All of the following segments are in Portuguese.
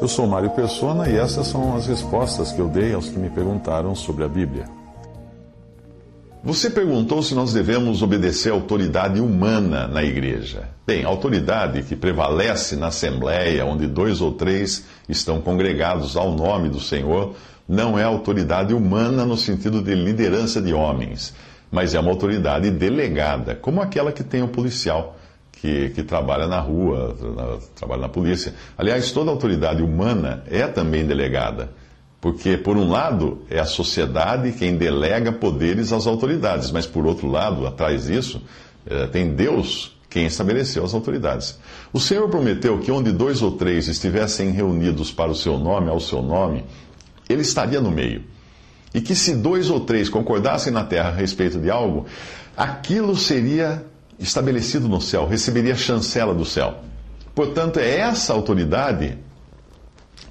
Eu sou Mário Persona e essas são as respostas que eu dei aos que me perguntaram sobre a Bíblia. Você perguntou se nós devemos obedecer à autoridade humana na igreja. Bem, a autoridade que prevalece na Assembleia, onde dois ou três estão congregados ao nome do Senhor, não é autoridade humana no sentido de liderança de homens, mas é uma autoridade delegada, como aquela que tem o policial que, que trabalha na rua, na, trabalha na polícia. Aliás, toda autoridade humana é também delegada. Porque, por um lado, é a sociedade quem delega poderes às autoridades, mas, por outro lado, atrás disso, é, tem Deus quem estabeleceu as autoridades. O Senhor prometeu que onde dois ou três estivessem reunidos para o seu nome, ao seu nome, ele estaria no meio. E que se dois ou três concordassem na terra a respeito de algo, aquilo seria estabelecido no céu, receberia chancela do céu. Portanto, é essa autoridade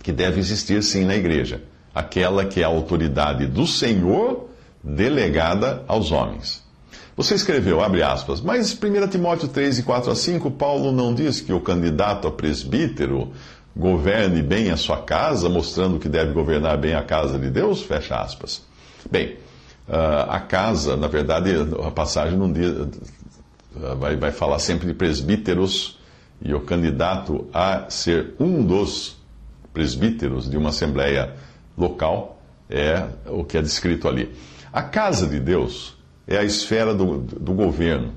que deve existir sim na igreja aquela que é a autoridade do Senhor delegada aos homens. Você escreveu, abre aspas, mas 1 Timóteo 3, e 4 a 5, Paulo não diz que o candidato a presbítero governe bem a sua casa, mostrando que deve governar bem a casa de Deus? Fecha aspas. Bem, ah, a casa, na verdade, a passagem não diz, vai, vai falar sempre de presbíteros, e o candidato a ser um dos presbíteros de uma assembleia local é o que é descrito ali. A casa de Deus é a esfera do, do governo,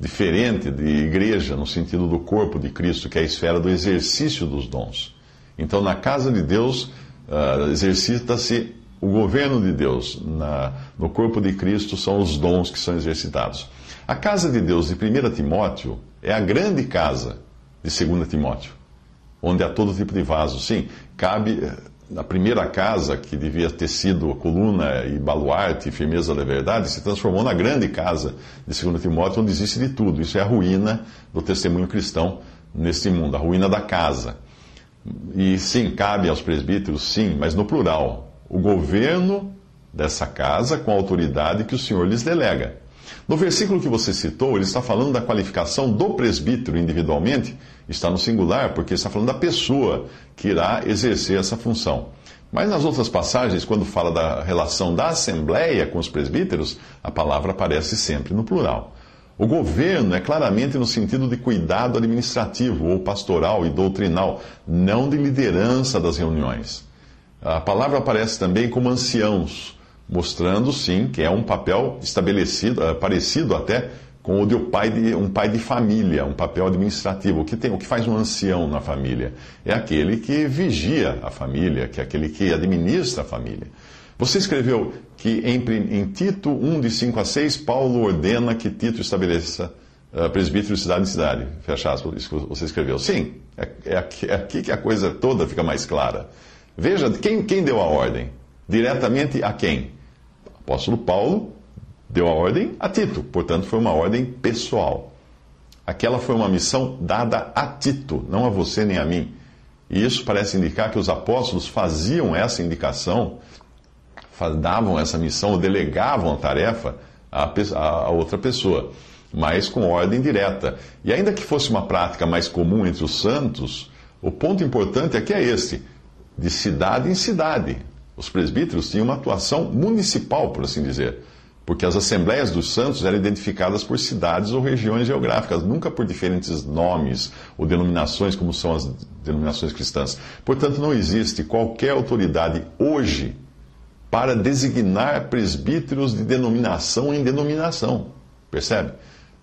diferente de igreja no sentido do corpo de Cristo, que é a esfera do exercício dos dons. Então, na casa de Deus, uh, exercita-se o governo de Deus. Na, no corpo de Cristo são os dons que são exercitados. A casa de Deus de 1 Timóteo é a grande casa de 2 Timóteo, onde há todo tipo de vaso. Sim, cabe na primeira casa, que devia ter sido coluna e baluarte e firmeza da verdade, se transformou na grande casa de 2 Timóteo, onde existe de tudo. Isso é a ruína do testemunho cristão neste mundo, a ruína da casa. E sim, cabe aos presbíteros, sim, mas no plural. O governo dessa casa com a autoridade que o Senhor lhes delega. No versículo que você citou, ele está falando da qualificação do presbítero individualmente, está no singular, porque está falando da pessoa que irá exercer essa função. Mas nas outras passagens, quando fala da relação da Assembleia com os presbíteros, a palavra aparece sempre no plural. O governo é claramente no sentido de cuidado administrativo ou pastoral e doutrinal, não de liderança das reuniões. A palavra aparece também como anciãos mostrando sim que é um papel estabelecido, uh, parecido até com o de um pai de, um pai de família, um papel administrativo. O que, tem, o que faz um ancião na família? É aquele que vigia a família, que é aquele que administra a família. Você escreveu que em, em Tito 1, de 5 a 6, Paulo ordena que Tito estabeleça uh, presbítero de cidade em cidade. Fecha aspas, isso que você escreveu. Sim, é, é, aqui, é aqui que a coisa toda fica mais clara. Veja, quem, quem deu a ordem? Diretamente a quem? Apóstolo Paulo deu a ordem a Tito, portanto, foi uma ordem pessoal. Aquela foi uma missão dada a Tito, não a você nem a mim. E isso parece indicar que os apóstolos faziam essa indicação, davam essa missão, delegavam a tarefa a, outra pessoa, mas com ordem direta. E ainda que fosse uma prática mais comum entre os santos, o ponto importante aqui é este: de cidade em cidade. Os presbíteros tinham uma atuação municipal, por assim dizer, porque as assembleias dos santos eram identificadas por cidades ou regiões geográficas, nunca por diferentes nomes ou denominações, como são as denominações cristãs. Portanto, não existe qualquer autoridade hoje para designar presbíteros de denominação em denominação. Percebe?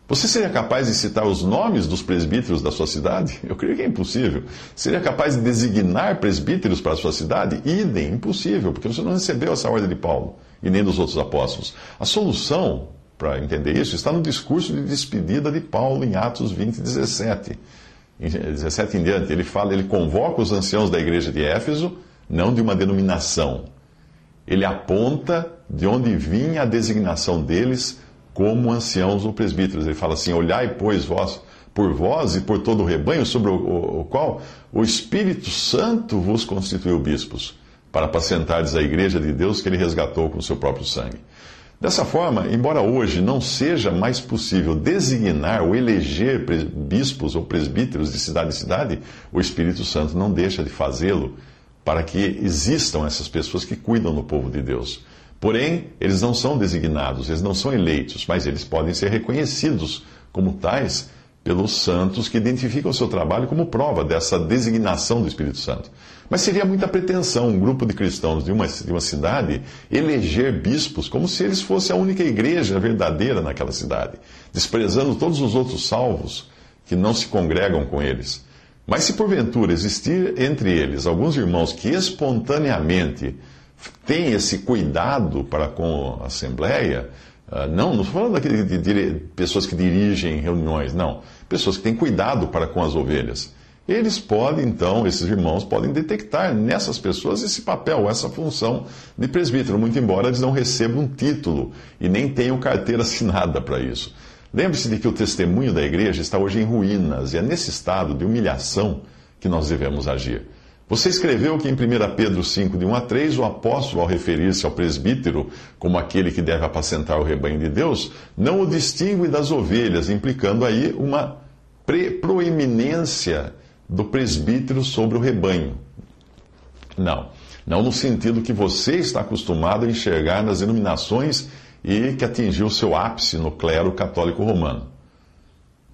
Você seria capaz de citar os nomes dos presbíteros da sua cidade? Eu creio que é impossível. Seria capaz de designar presbíteros para a sua cidade? Idem, impossível, porque você não recebeu essa ordem de Paulo e nem dos outros apóstolos. A solução para entender isso está no discurso de despedida de Paulo em Atos 20, 17. Em 17 em diante, ele fala, ele convoca os anciãos da igreja de Éfeso, não de uma denominação. Ele aponta de onde vinha a designação deles como anciãos ou presbíteros. Ele fala assim: Olhai, pois, vós, por vós e por todo o rebanho, sobre o, o, o qual o Espírito Santo vos constituiu bispos, para apacentardes a igreja de Deus que ele resgatou com o seu próprio sangue. Dessa forma, embora hoje não seja mais possível designar ou eleger bispos ou presbíteros de cidade em cidade, o Espírito Santo não deixa de fazê-lo para que existam essas pessoas que cuidam do povo de Deus. Porém, eles não são designados, eles não são eleitos, mas eles podem ser reconhecidos como tais pelos santos que identificam o seu trabalho como prova dessa designação do Espírito Santo. Mas seria muita pretensão um grupo de cristãos de uma, de uma cidade eleger bispos como se eles fossem a única igreja verdadeira naquela cidade, desprezando todos os outros salvos que não se congregam com eles. Mas se porventura existir entre eles alguns irmãos que espontaneamente têm esse cuidado para com a Assembleia, ah, não, não estou falando de, de, de, pessoas que dirigem reuniões, não. Pessoas que têm cuidado para com as ovelhas. Eles podem, então, esses irmãos podem detectar nessas pessoas esse papel, essa função de presbítero, muito embora eles não recebam um título e nem tenham carteira assinada para isso. Lembre-se de que o testemunho da igreja está hoje em ruínas e é nesse estado de humilhação que nós devemos agir. Você escreveu que em 1 Pedro 5, de 1 a 3, o apóstolo, ao referir-se ao presbítero como aquele que deve apacentar o rebanho de Deus, não o distingue das ovelhas, implicando aí uma proeminência do presbítero sobre o rebanho. Não, não no sentido que você está acostumado a enxergar nas iluminações e que atingiu seu ápice no clero católico romano.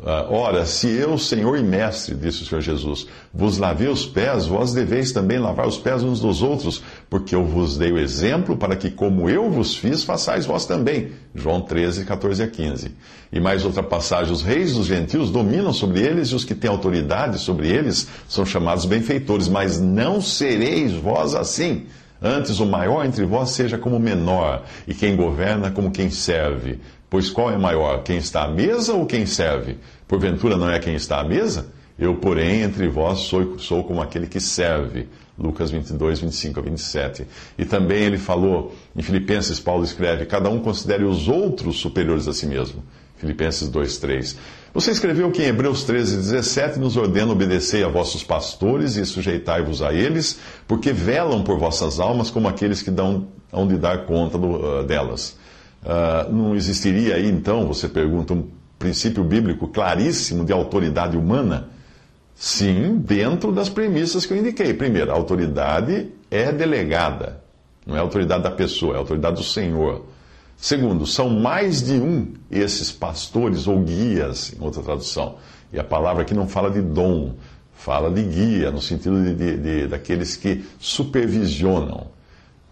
Ah, ora, se eu, Senhor e Mestre, disse o Senhor Jesus, vos lavei os pés, vós deveis também lavar os pés uns dos outros, porque eu vos dei o exemplo para que, como eu vos fiz, façais vós também. João 13, 14 a 15. E mais outra passagem: os reis dos gentios dominam sobre eles, e os que têm autoridade sobre eles são chamados benfeitores, mas não sereis vós assim. Antes, o maior entre vós seja como menor, e quem governa como quem serve. Pois qual é maior, quem está à mesa ou quem serve? Porventura não é quem está à mesa? Eu, porém, entre vós sou, sou como aquele que serve. Lucas 22, 25 a 27. E também ele falou, em Filipenses, Paulo escreve: Cada um considere os outros superiores a si mesmo. Filipenses 2, 3. Você escreveu que em Hebreus 13, 17 nos ordena obedecer a vossos pastores e sujeitai-vos a eles, porque velam por vossas almas como aqueles que dão, hão de dar conta do, uh, delas. Uh, não existiria aí, então, você pergunta, um princípio bíblico claríssimo de autoridade humana? Sim, dentro das premissas que eu indiquei. Primeiro, a autoridade é delegada, não é a autoridade da pessoa, é a autoridade do Senhor. Segundo, são mais de um esses pastores ou guias, em outra tradução. E a palavra aqui não fala de dom, fala de guia, no sentido de, de, de daqueles que supervisionam.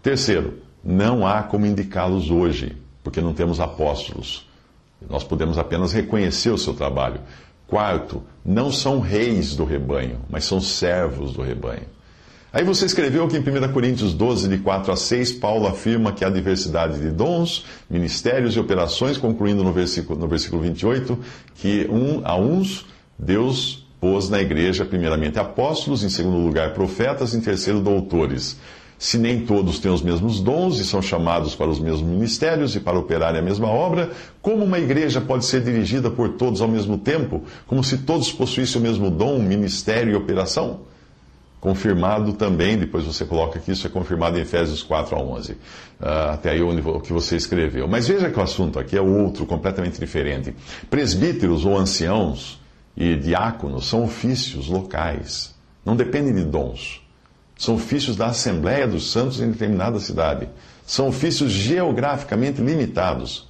Terceiro, não há como indicá-los hoje porque não temos apóstolos. Nós podemos apenas reconhecer o seu trabalho. Quarto, não são reis do rebanho, mas são servos do rebanho. Aí você escreveu que em 1 Coríntios 12, de 4 a 6, Paulo afirma que há diversidade de dons, ministérios e operações, concluindo no versículo, no versículo 28, que um, a uns Deus pôs na igreja, primeiramente apóstolos, em segundo lugar profetas, em terceiro doutores se nem todos têm os mesmos dons e são chamados para os mesmos ministérios e para operarem a mesma obra, como uma igreja pode ser dirigida por todos ao mesmo tempo, como se todos possuíssem o mesmo dom, ministério e operação? Confirmado também, depois você coloca que isso é confirmado em Efésios 4 a 11, ah, até aí onde, o que você escreveu. Mas veja que o assunto aqui é outro, completamente diferente. Presbíteros ou anciãos e diáconos são ofícios locais, não dependem de dons. São ofícios da Assembleia dos Santos em determinada cidade. São ofícios geograficamente limitados.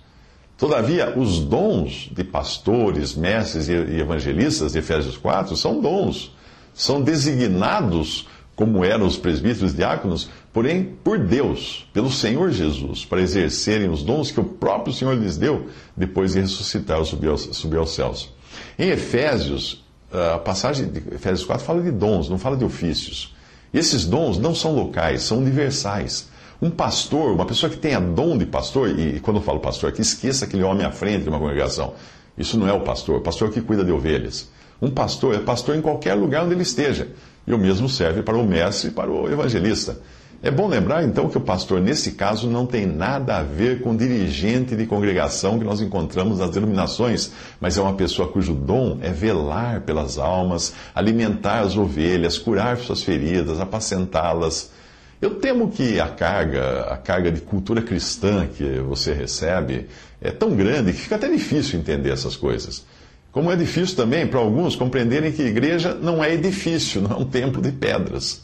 Todavia, os dons de pastores, mestres e evangelistas de Efésios 4 são dons. São designados, como eram os presbíteros e diáconos, porém por Deus, pelo Senhor Jesus, para exercerem os dons que o próprio Senhor lhes deu depois de ressuscitar ou subir aos, subir aos céus. Em Efésios, a passagem de Efésios 4 fala de dons, não fala de ofícios. E esses dons não são locais, são universais. Um pastor, uma pessoa que tenha dom de pastor, e quando eu falo pastor aqui, esqueça aquele homem à frente de uma congregação. Isso não é o pastor. O pastor é o que cuida de ovelhas. Um pastor é pastor em qualquer lugar onde ele esteja. E o mesmo serve para o mestre e para o evangelista. É bom lembrar, então, que o pastor, nesse caso, não tem nada a ver com dirigente de congregação que nós encontramos nas denominações, mas é uma pessoa cujo dom é velar pelas almas, alimentar as ovelhas, curar suas feridas, apacentá-las. Eu temo que a carga, a carga de cultura cristã que você recebe é tão grande que fica até difícil entender essas coisas. Como é difícil também para alguns compreenderem que igreja não é edifício, não é um templo de pedras.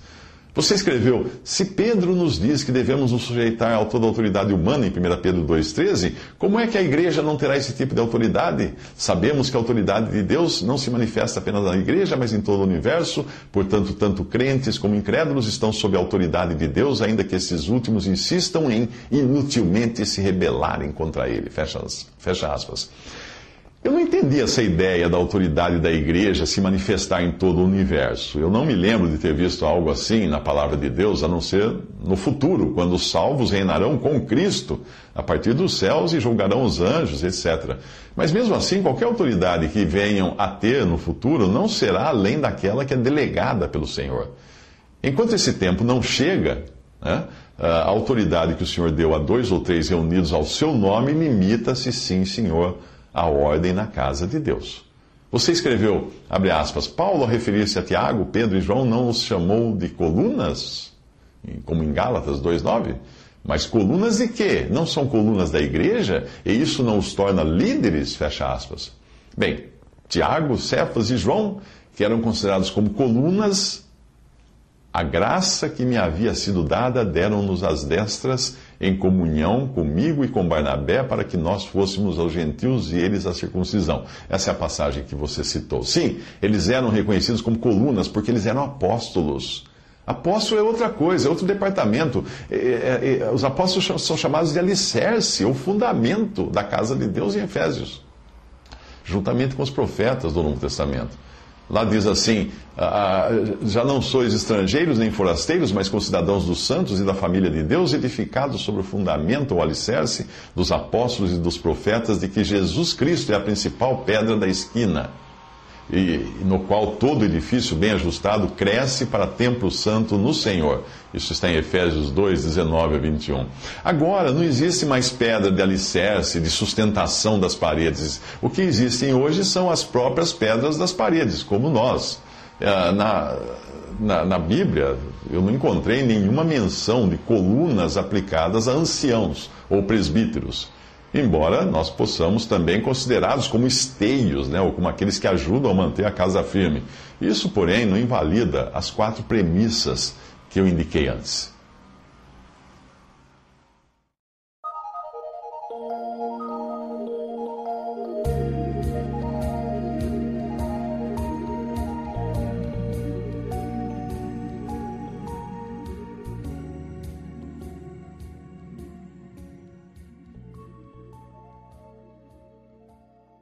Você escreveu: Se Pedro nos diz que devemos nos sujeitar a toda a autoridade humana em 1 Pedro 2,13, como é que a igreja não terá esse tipo de autoridade? Sabemos que a autoridade de Deus não se manifesta apenas na igreja, mas em todo o universo. Portanto, tanto crentes como incrédulos estão sob a autoridade de Deus, ainda que esses últimos insistam em inutilmente se rebelarem contra ele. Fecha, fecha aspas. Eu não entendi essa ideia da autoridade da igreja se manifestar em todo o universo. Eu não me lembro de ter visto algo assim na palavra de Deus, a não ser no futuro, quando os salvos reinarão com Cristo a partir dos céus e julgarão os anjos, etc. Mas mesmo assim, qualquer autoridade que venham a ter no futuro não será além daquela que é delegada pelo Senhor. Enquanto esse tempo não chega, né, a autoridade que o Senhor deu a dois ou três reunidos ao seu nome limita-se, sim, Senhor a ordem na casa de Deus. Você escreveu, abre aspas, Paulo, ao referir-se a Tiago, Pedro e João, não os chamou de colunas, como em Gálatas 2,9? Mas colunas de quê? Não são colunas da igreja? E isso não os torna líderes? Fecha aspas. Bem, Tiago, Cefas e João, que eram considerados como colunas, a graça que me havia sido dada deram-nos as destras em comunhão comigo e com Barnabé para que nós fôssemos aos gentios e eles à circuncisão. Essa é a passagem que você citou. Sim, eles eram reconhecidos como colunas porque eles eram apóstolos. Apóstolo é outra coisa, é outro departamento. É, é, é, os apóstolos são chamados de alicerce, o fundamento da casa de Deus em Efésios, juntamente com os profetas do Novo Testamento. Lá diz assim: ah, ah, já não sois estrangeiros nem forasteiros, mas concidadãos dos santos e da família de Deus, edificados sobre o fundamento ou alicerce dos apóstolos e dos profetas, de que Jesus Cristo é a principal pedra da esquina e, no qual todo edifício bem ajustado cresce para templo santo no Senhor. Isso está em Efésios 2, 19 a 21. Agora, não existe mais pedra de alicerce, de sustentação das paredes. O que existem hoje são as próprias pedras das paredes, como nós. É, na, na, na Bíblia, eu não encontrei nenhuma menção de colunas aplicadas a anciãos ou presbíteros embora nós possamos também considerados como esteios, né, ou como aqueles que ajudam a manter a casa firme. Isso, porém, não invalida as quatro premissas que eu indiquei antes.